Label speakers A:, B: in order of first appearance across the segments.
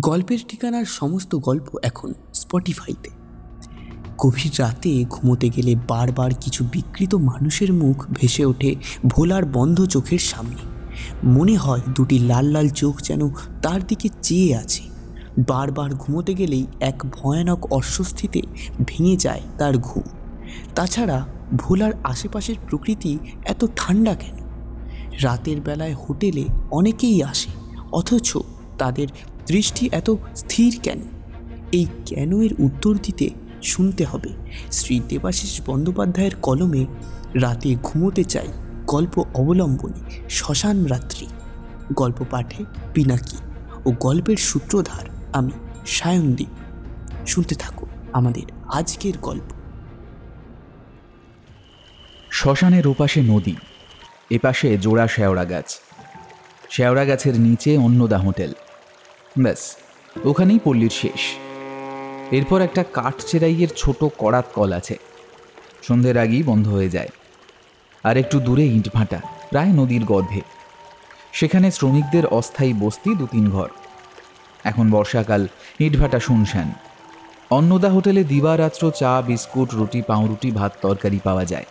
A: গল্পের ঠিকানার সমস্ত গল্প এখন স্পটিফাইতে। গভীর রাতে ঘুমোতে গেলে বারবার কিছু বিকৃত মানুষের মুখ ভেসে ওঠে ভোলার বন্ধ চোখের সামনে। মনে হয় দুটি লাল লাল চোখ যেন তার দিকে চেয়ে আছে। বারবার ঘুমোতে গেলেই এক ভয়ানক অস্বস্তিতে ভেঙে যায় তার ঘুম। তাছাড়া ভোলার আশেপাশের প্রকৃতি এত ঠান্ডা কেন? রাতের বেলায় হোটেলে অনেকেই আসে, অথচ তাদের দৃষ্টি এত স্থির কেন? এই কেন এর উত্তর দিতে শুনতে হবে। শ্রী দেবাশিস বন্দ্যোপাধ্যায়ের কলমে রাতে ঘুমোতে চাই গল্প অবলম্বনে শ্মশান রাত্রি। গল্প পাঠে পিনাকি ও গল্পের সূত্রধার আমি সায়নদীপ। শুনতে থাকো আমাদের আজকের গল্প।
B: শ্মশানের ওপাশে নদী, এপাশে জোড়া শেওড়া গাছ। শেওড়া গাছের নিচে অন্নদা হোটেল ব্যাস, ওখানেই পল্লীর শেষ। এরপর একটা কাঠ চেরাইয়ের ছোট কড়াত কল আছে। সন্ধ্যের আগেই বন্ধ হয়ে যায়। আর একটু দূরে ইটভাটা প্রায় নদীর গর্ভে। সেখানে শ্রমিকদের অস্থায়ী বস্তি দু তিন ঘর। এখন বর্ষাকাল ইটভাটা শুনশান। অন্নদা হোটেলে দিবারাত্র চা, বিস্কুট, রুটি, পাউরুটি, ভাত, তরকারি পাওয়া যায়।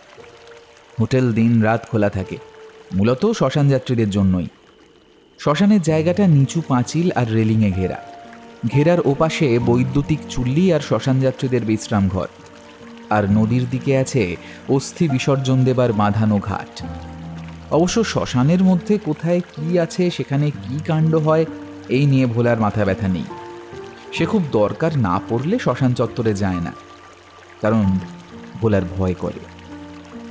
B: হোটেল দিন রাত খোলা থাকে। মূলত শ্মশান যাত্রীদের জন্যই। শ্মশানের জায়গাটা নিচু পাঁচিল আর রেলিংয়ে ঘেরা। ঘেরার ওপাশে বৈদ্যুতিক চুল্লি আর শ্মশান যাত্রীদের বিশ্রাম ঘর আর নদীর দিকে আছে অস্থি বিসর্জন দেবার বাঁধানো ঘাট। অবশ্য শ্মশানের মধ্যে কোথায় কি আছে, সেখানে কি কাণ্ড হয়, এই নিয়ে ভোলার মাথা ব্যথা নেই। সে খুব দরকার না পড়লে শ্মশান চত্বরে যায় না। কারণ ভোলার ভয় করে।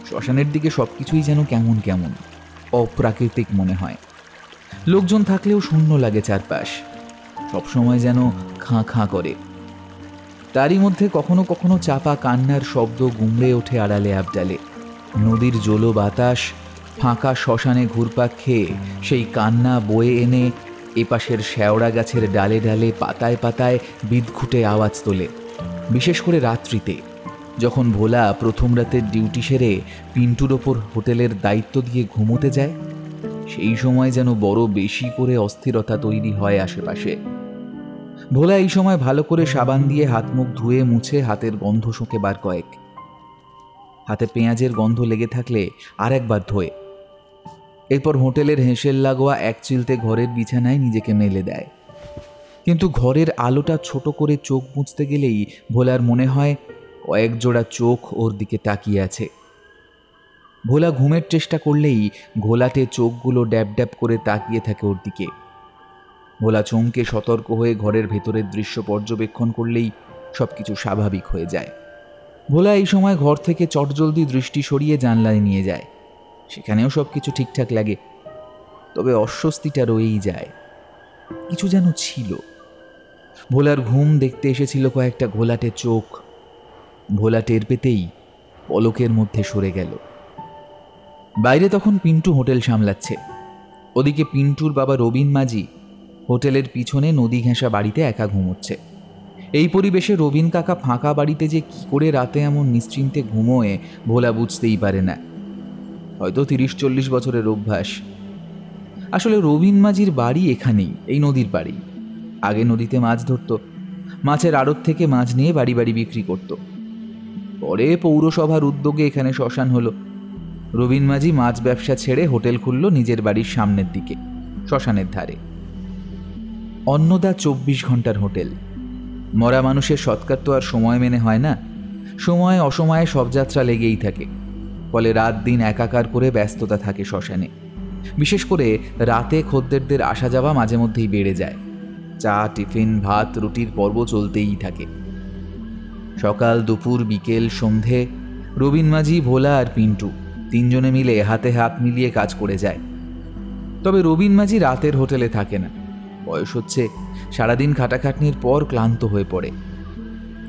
B: শ্মশানের দিকে সব কিছুই যেন কেমন কেমন, অপ্রাকৃতিক মনে হয়। লোকজন থাকলেও শূন্য লাগে চারপাশ। সবসময় যেন খাঁ খাঁ করে। তারই মধ্যে কখনো কখনো চাপা কান্নার শব্দ গুমড়ে ওঠে আড়ালে আবডালে। নদীর জলো বাতাস, ফাঁকা শ্মশানে ঘুরপাক খেয়ে সেই কান্না বয়ে এনে এপাশের শ্যাওড়া গাছের ডালে ডালে পাতায় পাতায় বিদঘুটে আওয়াজ তোলে। বিশেষ করে রাত্রিতে, যখন ভোলা প্রথম রাতের ডিউটি সেরে পিন্টুর ওপর হোটেলের দায়িত্ব দিয়ে ঘুমোতে যায় সেই সময় যেন বড় বেশি করে অস্থিরতা তৈরি হয় আশেপাশে। ভোলা এই সময় ভালো করে সাবান দিয়ে হাত মুখ ধুয়ে মুছে হাতের গন্ধ শোকে বার কয়েক। হাতে পেঁয়াজের গন্ধ লেগে থাকলে আর একবার ধোয়ে। এরপর হোটেলের হেঁসেল লাগোয়া এক চিলতে ঘরের বিছানায় নিজেকে মেলে দেয়। কিন্তু ঘরের আলোটা ছোট করে চোখ মুছতে গেলেই ভোলার মনে হয় কয়েক জোড়া চোখ ওর দিকে তাকিয়ে আছে। ভোলা ঘুমের চেষ্টা করলেই ঘোলাটে চোখগুলো ড্যাব ড্যাব করে তাকিয়ে থাকে ওর দিকে। ভোলা চমকে সতর্ক হয়ে ঘরের ভেতরের দৃশ্য পর্যবেক্ষণ করলেই সব কিছু স্বাভাবিক হয়ে যায়। ভোলা এই সময় ঘর থেকে চটজলদি দৃষ্টি সরিয়ে জানলায় নিয়ে যায়। সেখানেও সব কিছু ঠিকঠাক লাগে। তবে অস্বস্তিটা রয়েই যায়। কিছু যেন ছিল। ভোলার ঘুম দেখতে এসেছিল কয়েকটা ঘোলাটে চোখ। ভোলা টের পেতেই পলকের মধ্যে সরে গেল। বাইরে তখন পিন্টু হোটেল সামলাচ্ছে। ওদিকে পিন্টুর বাবা রবিন মাঝি হোটেলের পিছনে নদী ঘেঁষা বাড়িতে একা ঘুমোচ্ছে। এই পরিবেশে রবিন কাকা ফাঁকা বাড়িতে যে কি করে রাতে এমন নিশ্চিন্তে ঘুমোয় ভোলা বুঝতেই পারে না। হয়তো তিরিশ চল্লিশ বছরের অভ্যাস। আসলে রবিন মাঝির বাড়ি এখানেই, এই নদীর বাড়ি। আগে নদীতে মাছ ধরত, মাছের আড়ত থেকে মাছ নিয়ে বাড়ি বাড়ি বিক্রি করত। পরে পৌরসভার উদ্যোগে এখানে শ্মশান হলো। রবিন মাঝি মাছ ব্যবসা ছেড়ে হোটেল খুলল নিজের বাড়ির সামনের দিকে, শ্মশানের ধারে। অন্নদা চব্বিশ ঘণ্টার হোটেল। মরা মানুষের সৎকার তো আর সময় মেনে হয় না। সময় অসময়ে সব যাত্রা লেগেই থাকে। ফলে রাত দিন একাকার করে ব্যস্ততা থাকে শ্মশানে। বিশেষ করে রাতে খদ্দেরদের আসা যাওয়া মাঝে মধ্যেই বেড়ে যায়। চা, টিফিন, ভাত, রুটির পর্ব চলতেই থাকে। সকাল, দুপুর, বিকেল, সন্ধে রবিন মাঝি, ভোলা আর পিন্টু তিনজনে মিলে হাতে হাত মিলিয়ে কাজ করে যায়। তবে রবিন মাঝি রাতের হোটেলে থাকে না। বয়স হচ্ছে সারাদিন খাটাখাটনির পর ক্লান্ত হয়ে পড়ে।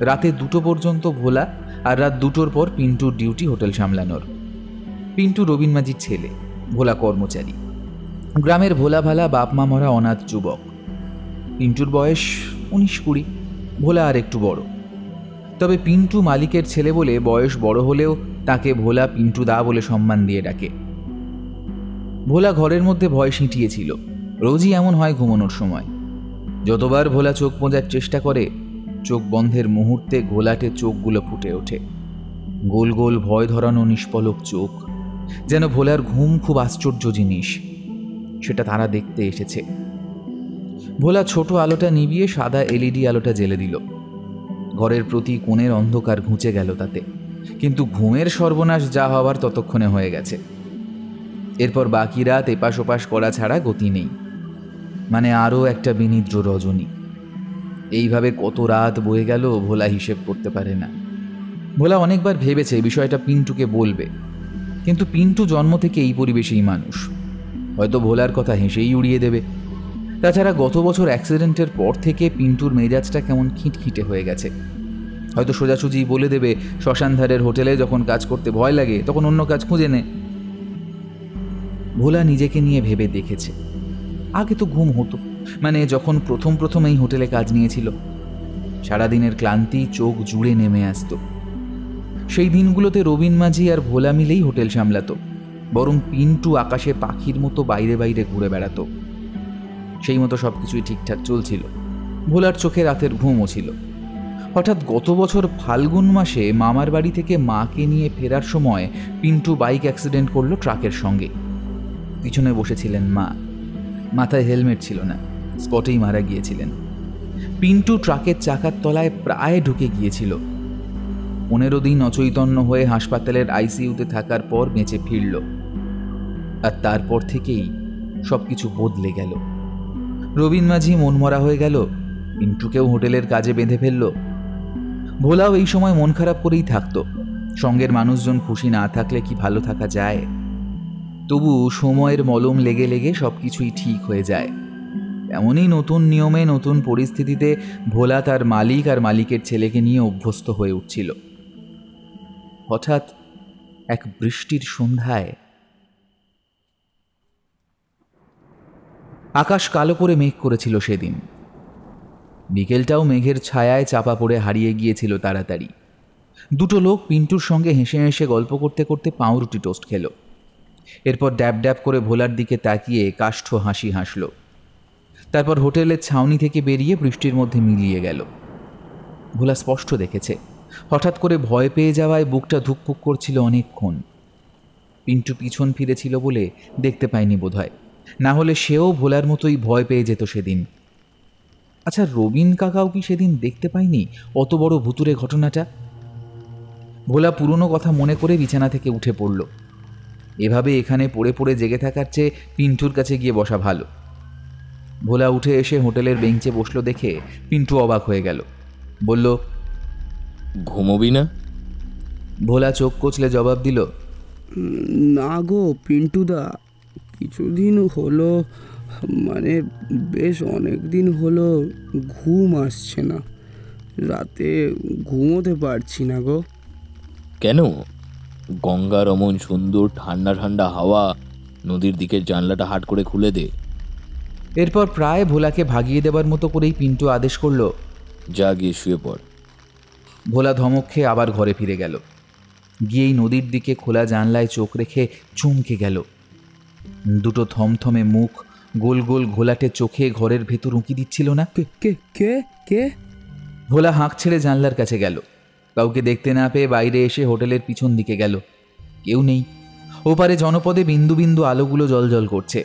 B: রাতে দুটো পর্যন্ত ভোলা আর রাত দুটোর পর পিন্টুর ডিউটি হোটেল সামলানোর। পিন্টু রবিন মাঝির ছেলে, ভোলা কর্মচারী। গ্রামের ভোলা ভালা বাপ মা মরা অনাথ যুবক। পিন্টুর বয়স উনিশ কুড়ি, ভোলা আর একটু বড়। তবে পিন্টু মালিকের ছেলে বলে বয়স বড় হলেও তাকে ভোলা পিন্টু দা বলে সম্মান দিয়ে ডাকে। ভোলা ঘরের মধ্যে ভয় সিঁটিয়েছিল। রোজই এমন হয় ঘুমানোর সময়। যতবার ভোলা চোখ মোজার চেষ্টা করে, চোখ বন্ধের মুহূর্তে ঘোলাটে চোখগুলো ফুটে ওঠে। গোল গোল ভয় ধরানো নিষ্পলক চোখ, যেন ভোলার ঘুম খুব আশ্চর্য জিনিস, সেটা তারা দেখতে এসেছে। ভোলা ছোট আলোটা নিবিয়ে সাদা এলইডি আলোটা জেলে দিল। ঘরের প্রতি কোণের অন্ধকার ঘুঁচে গেল তাতে। কিন্তু ঘুমের সর্বনাশ যা হওয়ার ততক্ষণে হয়ে গেছে। এরপর বাকি রাত এপাশ ওপাশ করা ছাড়া গতি নেই। মানে আরও একটা বিনিদ্র রজনী। এইভাবে কত রাত বয়ে গেল ভোলা হিসেব করতে পারে না। ভোলা অনেকবার ভেবেছে বিষয়টা পিন্টুকে বলবে। কিন্তু পিন্টু জন্ম থেকে এই পরিবেশেই মানুষ। হয়তো ভোলার কথা হেসেই উড়িয়ে দেবে। তাছাড়া গত বছর অ্যাক্সিডেন্টের পর থেকে পিন্টুর মেজাজটা কেমন খিটখিটে হয়ে গেছে। হয়তো সোজাসুজি বলে দেবে, শ্মশানধারের হোটেলে যখন কাজ করতে ভয় লাগে, তখন অন্য কাজ খুঁজে নে। ভোলা নিজেকে নিয়ে ভেবে দেখেছে। আগে তো ঘুম হতো মানে যখন প্রথম প্রথম এই হোটেলে কাজ নিয়েছিল, সারাদিনের ক্লান্তি চোখ জুড়ে নেমে আসতো। সেই দিনগুলোতে রবিন মাঝি আর ভোলা মিলেই হোটেল সামলাতো, বরং পিন্টু আকাশে পাখির মতো বাইরে বাইরে ঘুরে বেড়াতো। সেই মতো সব কিছুই ঠিকঠাক চলছিল। ভোলার চোখে রাতের ঘুমও ছিল। হঠাৎ গত বছর ফাল্গুন মাসে মামার বাড়ি থেকে মাকে নিয়ে ফেরার সময় পিন্টু বাইক অ্যাক্সিডেন্ট করল ট্রাকের সঙ্গে। পিছনে বসেছিলেন মা। মাথায় হেলমেট ছিল না, স্পটেই মারা গিয়েছিলেন। পিন্টু ট্রাকের চাকার তলায় প্রায় ঢুকে গিয়েছিল। পনেরো দিন অচৈতন্য হয়ে হাসপাতালের আইসিইউতে থাকার পর বেঁচে ফিরল। আর তারপর থেকেই সব কিছু বদলে গেল। রবীন মাঝি মনমরা হয়ে গেল, পিন্টুকেও হোটেলের কাজে বেঁধে ফেলল। ভোলাও এই সময় মন খারাপ করেই থাকতো। সঙ্গের মানুষজন খুশি না থাকলে কি ভালো থাকা যায়? তবু সময়ের মলম লেগে লেগে সব কিছুই ঠিক হয়ে যায়। এমনই নতুন নিয়মে, নতুন পরিস্থিতিতে ভোলা তার মালিক আর মালিকের ছেলেকে নিয়ে অভ্যস্ত হয়ে উঠছিল। হঠাৎ এক বৃষ্টির সন্ধ্যায় আকাশ কালো করে মেঘ করেছিল সেদিন। বিকেলটাও মেঘের ছায়ায় চাপা পড়ে হারিয়ে গিয়েছিল তাড়াতাড়ি। দুটো লোক পিন্টুর সঙ্গে হেসে হেসে গল্প করতে করতে পাউরুটি টোস্ট খেলো। এরপর ড্যাব ড্যাব করে ভোলার দিকে তাকিয়ে কাষ্ঠ হাসি হাসল। তারপর হোটেলের ছাউনি থেকে বেরিয়ে বৃষ্টির মধ্যে মিলিয়ে গেল। ভোলা স্পষ্ট দেখেছে। হঠাৎ করে ভয় পেয়ে যাওয়ায় বুকটা ধুকপুক করছিল অনেকক্ষণ। পিন্টু পিছন ফিরেছিল বলে দেখতে পায়নি বোধহয়। না হলে সেও ভোলার মতোই ভয় পেয়ে যেত সেদিন। আচ্ছা রবিন কাকাও কি সেদিন দেখতে পায়নি অত বড় ভুতুরে ঘটনাটা? ভোলা পুরনো কথা মনে করে বিছানা থেকে উঠে পড়ল। এভাবে এখানে পড়ে পড়ে জেগে থাকার চেয়ে পিন্টুর কাছে গিয়ে বসা ভালো। ভোলা উঠে এসে হোটেলের বেঞ্চে বসল দেখে পিন্টু অবাক হয়ে গেল। বলল
C: ঘুমোবি না?
B: ভোলা চোখ কচলে জবাব দিল
D: না গো পিন্টুদা কিছুদিন হলো মানে বেশ অনেক দিন হলো ঘুম আসছে না। রাতে ঘুমোতে পারছি না গো।
C: কেন? গঙ্গার অমন সুন্দর ঠান্ডা ঠান্ডা হাওয়া নদীর দিকের জানলাটা হাট করে খুলে দে।
B: এরপর প্রায় ভোলাকে ভাগিয়ে দেবার মতো করেই পিন্টু আদেশ করল
C: যা গিয়ে শুয়ে পড়।
B: ভোলা ধমক খেয়ে আবার ঘরে ফিরে গেল। গিয়েই নদীর দিকে খোলা জানলায় চোখ রেখে চমকে গেল। দুটো থমথমে মুখ গোল গোল ঘোলাটে চোখে ঘরের ভেতর উঁকি দিচ্ছিল না।
D: কে কে কে কে?
B: ভোলা হাঁক ছেড়ে জানলার কাছে গেল। কাউকে দেখতে না পেয়ে বাইরে এসে হোটেলের পিছন দিকে গেল। কেউ নেই। ওপারে জনপদে বিন্দু বিন্দু আলোগুলো জলজল করছে।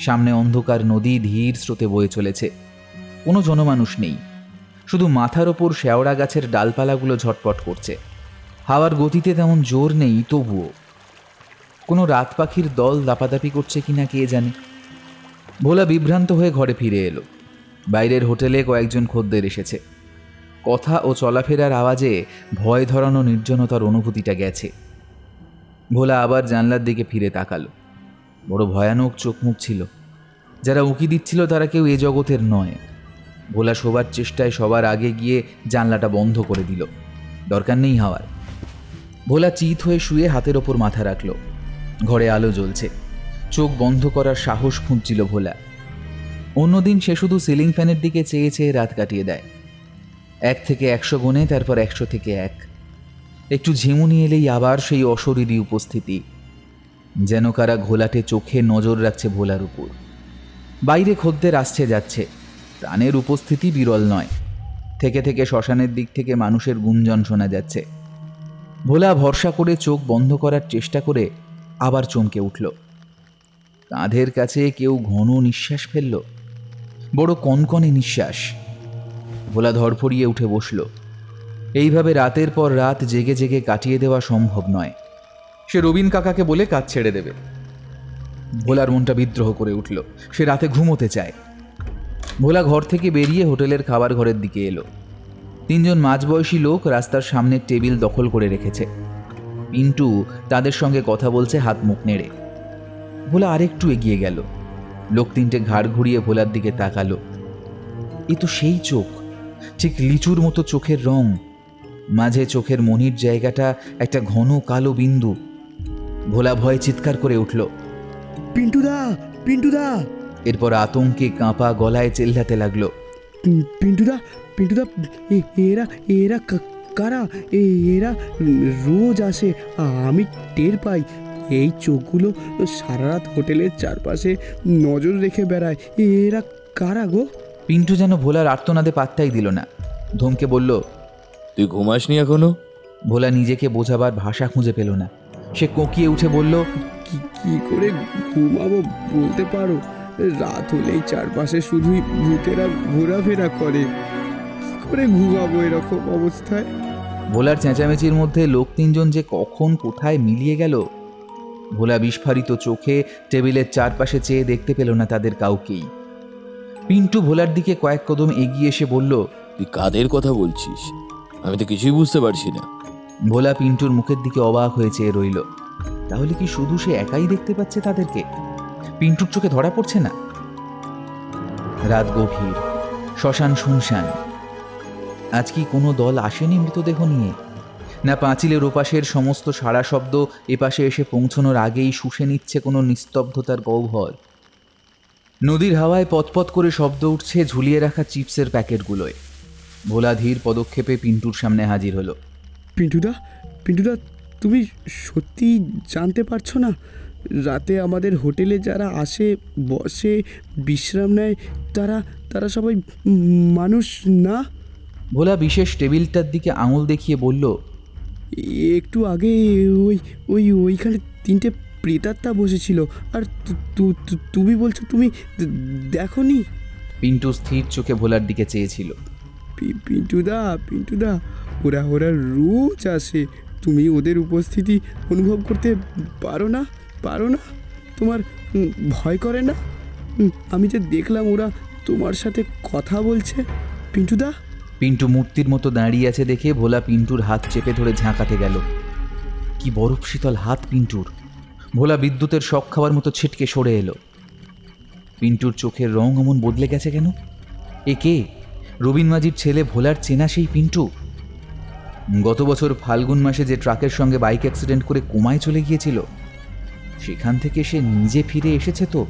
B: সামনে অন্ধকার নদী ধীর স্রোতে বয়ে চলেছে। কোনো জনমানুষ নেই। শুধু মাথার ওপর শেওড়া গাছের ডালপালাগুলো ঝটপট করছে। হাওয়ার গতিতে তেমন জোর নেই তবুও। কোনো রাত পাখির দল দাপাদাপি করছে কিনা কে জানে। ভোলা বিভ্রান্ত হয়ে ঘরে ফিরে এলো। বাইরের হোটেলে কয়েকজন খদ্দের এসেছে। কথা ও চলাফেরার আওয়াজে ভয় ধরানো নির্জনতার অনুভূতিটা গেছে। ভোলা আবার জানলার দিকে ফিরে তাকালো। বড় ভয়ানক চোখ মুখ ছিল। যারা উঁকি দিচ্ছিল তারা কেউ এ জগতের নয়। ভোলা শোবার চেষ্টায় সবার আগে গিয়ে জানলাটা বন্ধ করে দিল। দরকার নেই হাওয়ার। ভোলা চিত হয়ে শুয়ে হাতের ওপর মাথা রাখল। ঘরে আলো জ্বলছে। চোখ বন্ধ করার সাহস খুঁজছিল ভোলা। অন্যদিন সে শুধু সিলিং ফ্যানের দিকে চেয়ে চেয়ে রাত কাটিয়ে দেয়। এক থেকে একশো গুণে, তারপর একশো থেকে এক। একটু ঝিমুনি এলেই আবার সেই অশরীরী উপস্থিতি। যেন কারা ঘোলাটে চোখে নজর রাখছে ভোলার উপর। বাইরে খদ্দের আসছে যাচ্ছে। প্রাণের উপস্থিতি বিরল নয়। থেকে থেকে শ্মশানের দিক থেকে মানুষের গুঞ্জন শোনা যাচ্ছে। ভোলা ভরসা করে চোখ বন্ধ করার চেষ্টা করে আবার চমকে উঠল। কাঁধের কাছে কেউ ঘন নিঃশ্বাস ফেলল। বড় কনকনে নিঃশ্বাস। ভোলা ধরফড়িয়ে উঠে বসল। এইভাবে রাতের পর রাত জেগে জেগে কাটিয়ে দেওয়া সম্ভব নয়। সে রবিন কাকাকে বলে কাজ ছেড়ে দেবে। ভোলার মনটা বিদ্রোহ করে উঠল। সে রাতে ঘুমোতে চায়। ভোলা ঘর থেকে বেরিয়ে হোটেলের খাবার ঘরের দিকে এলো। তিনজন মাঝবয়সী লোক রাস্তার সামনের টেবিল দখল করে রেখেছে। পিন্টু তাদের সঙ্গে কথা বলছে হাত মুখ নেড়ে। ভোলা আরেকটু এগিয়ে গেল। লোক তিনটে ঘাড় ঘুরিয়ে ভোলার দিকে তাকালো। এ তো সেই চোখ ঠিক লিচুর মতো চোখের রং। মাঝে চোখের মনির জায়গাটা একটা ঘন কালো বিন্দু। ভোলা ভয়ে চিৎকার করে উঠল
D: পিন্টুদা পিন্টুদা।
B: এরপর আতঙ্কে কাঁপা গলায় চেল্লাতে লাগল
D: পিন্টুদা পিন্টুদা এরা এরা কারা? এরা রোজ আসে আমি টের পাই। এই চোখগুলো সারা রাত হোটেলের চারপাশে নজর রেখে বেড়ায়। এরা কারা গো?
B: পিন্টু যেন ভোলার আর্তনাদে পাত্তাই দিল না। ধমকে বলল
C: তুই ঘুমাসনি এখনও?
B: ভোলা নিজেকে বোঝাবার ভাষা খুঁজে পেল না। সে কোকিয়ে উঠে বলল
D: কি কি করে ঘুমাবো বলতে পারো? রাত হলেই চারপাশে শুধুই ভূতেরা ঘোরাফেরা করে। কি করে ঘুমাবো এরকম অবস্থায়?
B: ভোলার চেঁচামেচির মধ্যে লোক তিনজন যে কখন কোথায় মিলিয়ে গেল ভোলা বিস্ফারিত চোখে টেবিলের চারপাশে চেয়ে দেখতে পেল না তাদের কাউকেই। পিন্টু ভোলার দিকে কয়েক কদম এগিয়ে এসে বলল
C: তুই কাদের কথা বলছিস? আমি তো কিছুই বুঝতে পারছি না।
B: ভোলা পিন্টুর মুখের দিকে অবাক হয়ে চেয়ে রইল তাহলে কি শুধু সে একাই দেখতে পাচ্ছে তাদেরকে? পিন্টুর চোখে ধরা পড়ছে না? রাত গভীর শ্মশান শুনশান। আজ কি কোনো দল আসেনি মৃতদেহ নিয়ে? না পাঁচিলের ওপাশের সমস্ত সারা শব্দ এপাশে এসে পৌঁছনোর আগেই শুষে নিচ্ছে কোনো নিস্তব্ধতার গহ্বর। নদীর হাওয়ায় পতপত করে শব্দ উঠছে ঝুলিয়ে রাখা চিপসের প্যাকেটগুলোয়। ভোলা ধীর পদক্ষেপে পিন্টুর সামনে হাজির হলো।
D: পিন্টুদা পিন্টুদা তুমি সত্যি জানতে পারছ না? রাতে আমাদের হোটেলে যারা আসে বসে বিশ্রাম নেয় তারা তারা সবাই মানুষ না?
B: ভোলা বিশেষ টেবিলটার দিকে আঙুল দেখিয়ে বলল
D: একটু আগে ওই ওই ওইখানে তিনটে প্রেতাত্মা বসেছিল। আর তুমি বলছো তুমি দেখো নি
B: পিন্টু স্থির চোখে ভোলার দিকে চেয়েছিল।
D: পিন্টুদা পিন্টুদা ওরা ওরা রোজ আসে। তুমি ওদের উপস্থিতি অনুভব করতে পারো না পারো না? তোমার ভয় করে না? আমি যে দেখলাম ওরা তোমার সাথে কথা বলছে পিন্টুদা?
B: পিন্টু মূর্তির মতো দাঁড়িয়ে আছে দেখে ভোলা পিন্টুর হাত চেপে ধরে ঝাঁকাতে গেল। কি বরফ শীতল হাত পিন্টুর। ভোলা বিদ্যুতের শখ খাওয়ার মতো ছিটকে সরে এলো। পিন্টুর চোখের রং অমন বদলে গেছে কেন? এ কে? রবীন মাঝির ছেলে ভোলার চেনা সেই পিন্টু? গত বছর ফাল্গুন মাসে যে ট্রাকের সঙ্গে বাইক অ্যাক্সিডেন্ট করে কোমায় চলে গিয়েছিল, সেখান থেকে সে নিজে ফিরে এসেছে তো?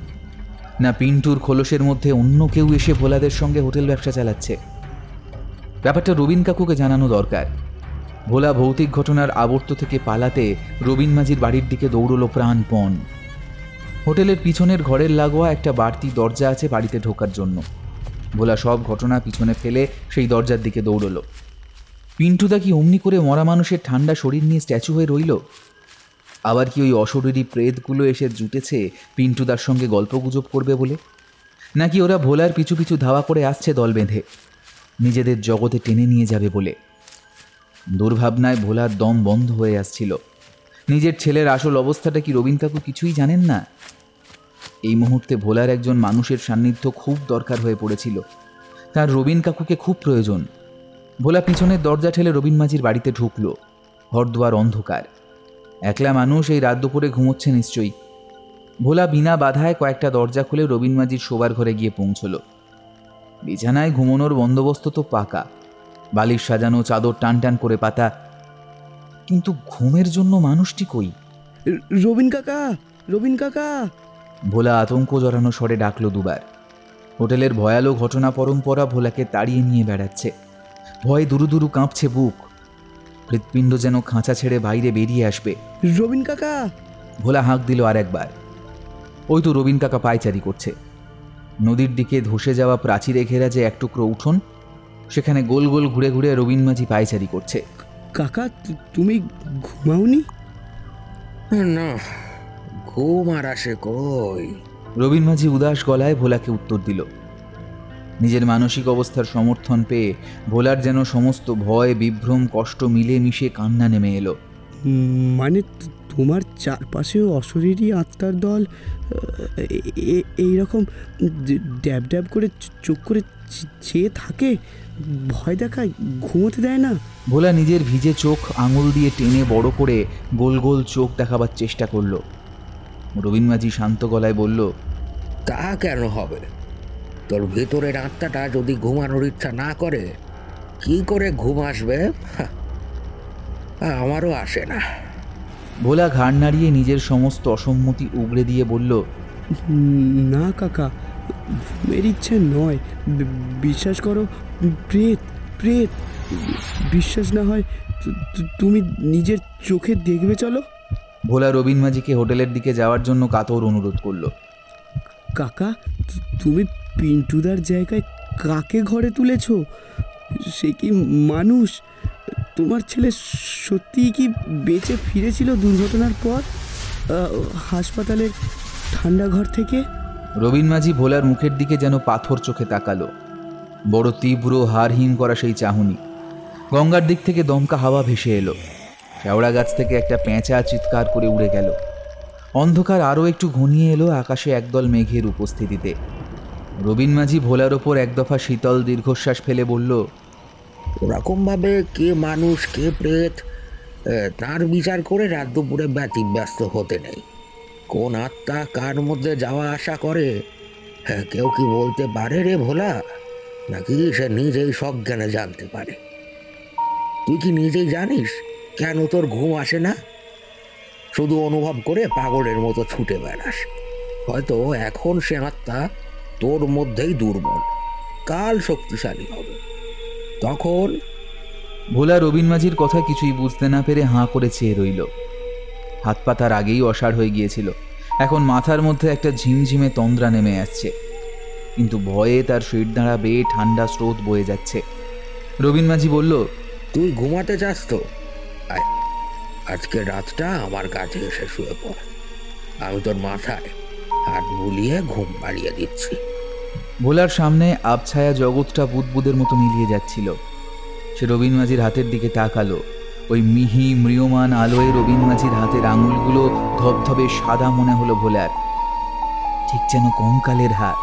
B: না পিন্টুর খোলসের মধ্যে অন্য কেউ এসে ভোলাদের সঙ্গে হোটেল ব্যবসা চালাচ্ছে? ব্যাপারটা রবিন কাকুকে জানানো দরকার। ভোলা ভৌতিক ঘটনার আবর্ত থেকে পালাতে রবিন মাঝির বাড়ির দিকে দৌড়ল প্রাণপণ। হোটেলের পিছনের ঘরের লাগোয়া একটা বাড়তি দরজা আছে বাড়িতে ঢোকার জন্য। ভোলা সব ঘটনা পিছনে ফেলে সেই দরজার দিকে দৌড়লো। পিন্টুদা কি অমনি করে মরা মানুষের ঠান্ডা শরীর নিয়ে স্ট্যাচু হয়ে রইল? আবার কি ওই অশরীরী প্রেতগুলো এসে জুটেছে পিন্টুদার সঙ্গে গল্পগুজব করবে বলে? নাকি ওরা ভোলার পিছু পিছু ধাওয়া করে আসছে দল বেঁধে? নিজেদের জগতে টেনে নিয়ে যাবে বলে। দুর্ভাবনায় ভোলার দম বন্ধ হয়ে আসছিল। নিজের ছেলের আসল অবস্থাটা কি রবীন কাকু কিছুই জানেন না? এই মুহূর্তে ভোলার একজন মানুষের সান্নিধ্য খুব দরকার হয়ে পড়েছিল। তার রবীন কাকুকে খুব প্রয়োজন। ভোলা পিছনের দরজা ঠেলে রবীন মাঝির বাড়িতে ঢুকল। ঘরদুয়ার অন্ধকার। একলা মানুষ এই রাত দুপুরে ঘুমোচ্ছে নিশ্চয়ই। ভোলা বিনা বাধায় কয়েকটা দরজা খুলে রবীন মাঝির শোবার ঘরে গিয়ে পৌঁছলো। বিছানায় ঘুমানোর বন্দোবস্ত তো পাকা। বালিশ সাজানো চাদর টান টান করে পাতা। কিন্তু ঘুমের জন্য মানুষটি কই?
D: রবিন কাকা রবিন কাকা।
B: ভোলা আতঙ্ক জড়ানো স্বরে ডাকলো দুবার। হোটেলের ভয়ালো ঘটনা পরম্পরা ভোলাকে তাড়িয়ে নিয়ে বেড়াচ্ছে। ভয়ে দুরু দুরু কাঁপছে বুক। হৃৎপিণ্ড যেন খাঁচা ছেড়ে বাইরে বেরিয়ে আসবে।
D: রবিন কাকা।
B: ভোলা হাঁক দিল আর একবার ওই তো রবীন কাকা পায়চারি করছে। নদীর দিকে ধসে যাওয়া প্রাচীরে ঘেরা যে এক টুকরো উঠোন সেখানে গোল গোল ঘুরে ঘুরে রবীন মাঝি পায়চারি করছে।
D: কাকা তুমি ঘুমাওনি?
E: না ঘুম আর আসে কই?
B: রবীন মাঝি উদাস গলায় ভোলাকে উত্তর দিল। নিজের মানসিক অবস্থার সমর্থন পেয়ে ভোলার যেন সমস্ত ভয় বিভ্রম কষ্ট মিলে মিশে কান্না নেমে এলো।
D: মানে তোমার চারপাশেও অশরীরী আত্মার দল আহ, এ- এ- এইরকম ড্যাব ড্যাব করে চোখ করে চেয়ে থাকে? ভয় দেখায়? ঘুমোতে দেয় না?
B: ভোলা নিজের ভিজে চোখ আঙুল দিয়ে টেনে বড় করে গোল গোল চোখ দেখাবার চেষ্টা করল। রবীন মাঝি শান্ত গলায় বলল
E: তা কেন হবে? তোর ভেতরের আত্মাটা যদি ঘুমানোর ইচ্ছা না করে কি করে ঘুম আসবে? আমারও আসে না।
B: ভোলা ঘাড় নাড়িয়ে নিজের সমস্ত অসম্মতি উগড়ে দিয়ে বলল
D: না কাকা ঘুমের ইচ্ছে নয়। বিশ্বাস করো প্রেত প্রেত। বিশ্বাস না হয় তুমি নিজের চোখে দেখবে চলো।
B: ভোলা রবীন মাঝিকে হোটেলের দিকে যাওয়ার জন্য কাতর অনুরোধ করল।
D: কাকা তুমি পিন্টুদার জায়গায় কাকে ঘরে তুলেছো? সে কি মানুষ? তোমার ছেলে সত্যিই কি বেঁচে ফিরেছিল দুর্ঘটনার পর? হাসপাতালের ঠান্ডা ঘর থেকে?
B: রবীন মাঝি ভোলার মুখের দিকে যেন পাথর চোখে তাকালো। বড় তীব্র হার হিম করা সেই চাহনি। গঙ্গার দিক থেকে দমকা হাওয়া ভেসে এলো। শেওড়া গাছ থেকে একটা পেঁচা চিৎকার করে উড়ে গেল। অন্ধকার আরও একটু ঘনিয়ে এলো আকাশে একদল মেঘের উপস্থিতিতে। রবীন মাঝি ভোলার ওপর এক দফা শীতল দীর্ঘশ্বাস ফেলে বলল
E: ওরকমভাবে কে মানুষ, কে প্রেত তার বিচার করে রাত দুপুরে ব্যতিব্যস্ত হতে নেই। কোন আত্মা কার মধ্যে যাওয়া আসা করে? হ্যাঁ কেউ কি বলতে পারে রে ভোলা? নাকি সে নিজেই সজ্ঞানে জানতে পারে? তুই কি নিজেই জানিস কেন তোর ঘুম আসে না? শুধু অনুভব করে পাগলের মতো ছুটে বেড়াস। হয়তো এখন সে আত্মা তোর মধ্যেই দুর্বল। কাল শক্তিশালী হবে। তখন
B: ভোলা রবীন মাঝির কথা কিছুই বুঝতে না পেরে হাঁ করে চেয়ে রইল। হাত পা তার আগেই অসাড় হয়ে গিয়েছিল। এখন মাথার মধ্যে একটা ঝিমঝিমে তন্দ্রা নেমে আসছে। কিন্তু ভয়ে তার শির দাঁড়া বেয়ে ঠান্ডা স্রোত বয়ে যাচ্ছে। রবীন মাঝি বলল
E: তুই ঘুমাতে চাস তো? আজকে রাতটা আমার কাছে এসে শুয়ে পড়। আমি তোর মাথায় হাত বুলিয়ে ঘুম পাড়িয়ে দিচ্ছি।
B: ভোলার সামনে আবছায়া জগৎটা বুদবুদের মতো মিলিয়ে যাচ্ছিল। সে রবীন মাঝির হাতের দিকে তাকালো। ওই মিহি, ম্রিয়মান আলোয় রবীন মাঝির হাতের আঙুলগুলো ধবধবে সাদা মনে হলো ভোলার। ঠিক যেন কঙ্কালের হাত।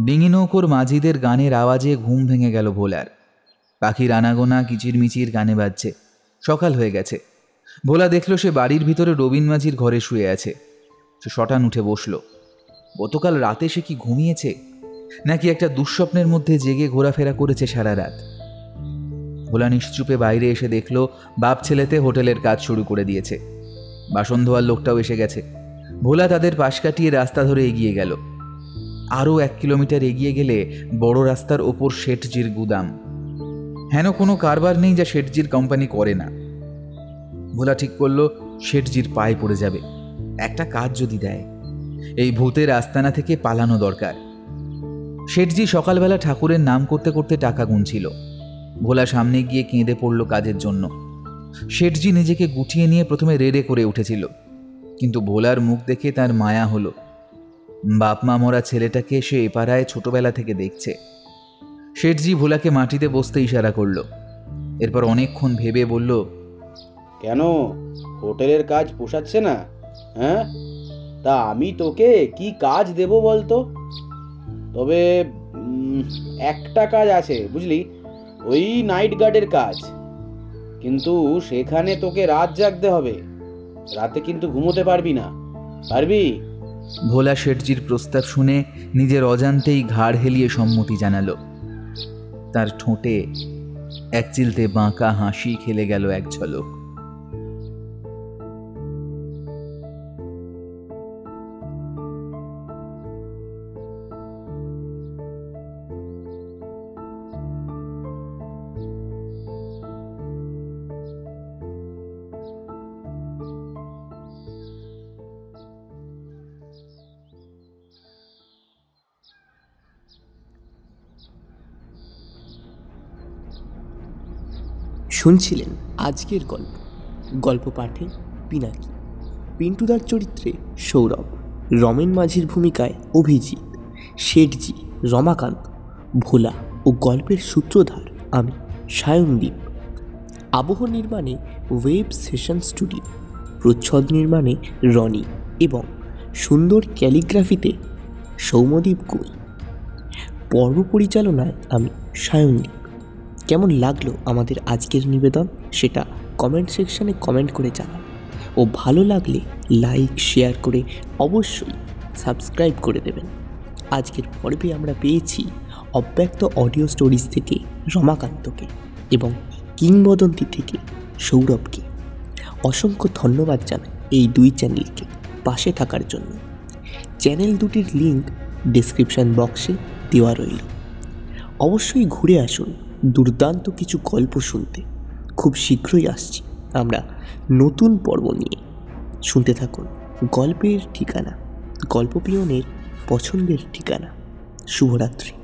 B: ডিঙি নৌকোর মাঝিদের গানের আওয়াজে ঘুম ভেঙে গেল ভোলার। পাখির আনাগোনা, কিচিরমিচির গানে বাজছে। সকাল হয়ে গেছে। ভোলা দেখল সে বাড়ির ভিতরে রবীন মাঝির ঘরে শুয়ে আছে। সে শটান উঠে বসল। গতকাল রাতে সে কি ঘুমিয়েছে? নাকি একটা দুঃস্বপ্নের মধ্যে জেগে ঘোরাফেরা করেছে সারা রাত? ভোলা নিশ্চুপে বাইরে এসে দেখল, বাপ ছেলেতে হোটেলের কাজ শুরু করে দিয়েছে। বাসন ধোয়ার লোকটাও এসে গেছে। ভোলা তাদের পাশ কাটিয়ে রাস্তা ধরে এগিয়ে গেল। আরও এক কিলোমিটার এগিয়ে গেলে বড় রাস্তার ওপর শেঠজির গুদাম। হেন কোনো কারবার নেই যা শেঠজির কোম্পানি করে না। ভোলা ঠিক করল, শেঠজির পায়ে পড়ে যাবে। একটা কাজ যদি দেয়, এই ভূতের আস্তানা থেকে পালানো দরকার। শেঠজি সকালবেলা ঠাকুরের নাম করতে করতে টাকা গুনছিল। ভোলা সামনে গিয়ে কেঁদে পড়ল কাজের জন্য। শেঠজি নিজেকে গুটিয়ে নিয়ে প্রথমে রেড়ে করে উঠেছিল। কিন্তু ভোলার মুখ দেখে তার মায়া হলো। বাপ মা মরা ছেলেটাকে সে এপাড়ায় ছোটবেলা থেকে দেখছে। শেঠজি ভোলাকে মাটিতে বসতে ইশারা করল। এরপর অনেকক্ষণ ভেবে বলল
F: কেন? হোটেলের কাজ পোষাচ্ছে না হ্যাঁ? তা আমি তোকে কি কাজ দেব বলতো? তবে একটা কাজ আছে, বুঝলি? ওই নাইট গার্ডের কাজ। কিন্তু সেখানে তোকে রাত জাগতে হবে। রাতে কিন্তু ঘুমোতে পারবি না। পারবি?
B: ভোলা শেঠজির প্রস্তাব শুনে নিজের অজান্তেই ঘাড় হেলিয়ে সম্মতি জানালো। তার ঠোঁটে এক চিলতে বাঁকা হাসি খেলে গেল এক ঝলক।
A: শুনছিলেন আজকের গল্প। গল্প পাঠে পিনাকি। পিন্টুদার চরিত্রে সৌরভ। রমেন মাঝির ভূমিকায় অভিজিৎ। শেঠজি, রমাকান্ত। ভোলা ও গল্পের সূত্রধার আমি, সায়নদীপ। আবহ নির্মাণে ওয়েব সেশন স্টুডিও। প্রচ্ছদ নির্মাণে রনি এবং সুন্দর ক্যালিগ্রাফিতে সৌমদীপ গুই। পর্ব পরিচালনায় আমি, সায়নদীপ। কেমন লাগল আমাদের আজকের নিবেদন সেটা কমেন্ট সেকশানে কমেন্ট করে জানান। ও ভালো লাগলে লাইক শেয়ার করে অবশ্যই সাবস্ক্রাইব করে দেবেন। আজকের পর্বে আমরা পেয়েছি অব্যক্ত অডিও স্টোরিজ থেকে রমাকান্তকে এবং কিংবদন্তি থেকে সৌরভকে। অসংখ্য ধন্যবাদ জানাই এই দুই চ্যানেলকে পাশে থাকার জন্য। চ্যানেল দুটির লিংক ডিসক্রিপশন বক্সে দেওয়া রইল। অবশ্যই ঘুরে আসুন দুর্দান্ত কিছু গল্প শুনতে। খুব শীঘ্রই আসছি। আমরা নতুন পর্ব নিয়ে। শুনতে থাকুন গল্পের ঠিকানা। গল্পপ্রিয়নের পছন্দের ঠিকানা। শুভরাত্রি।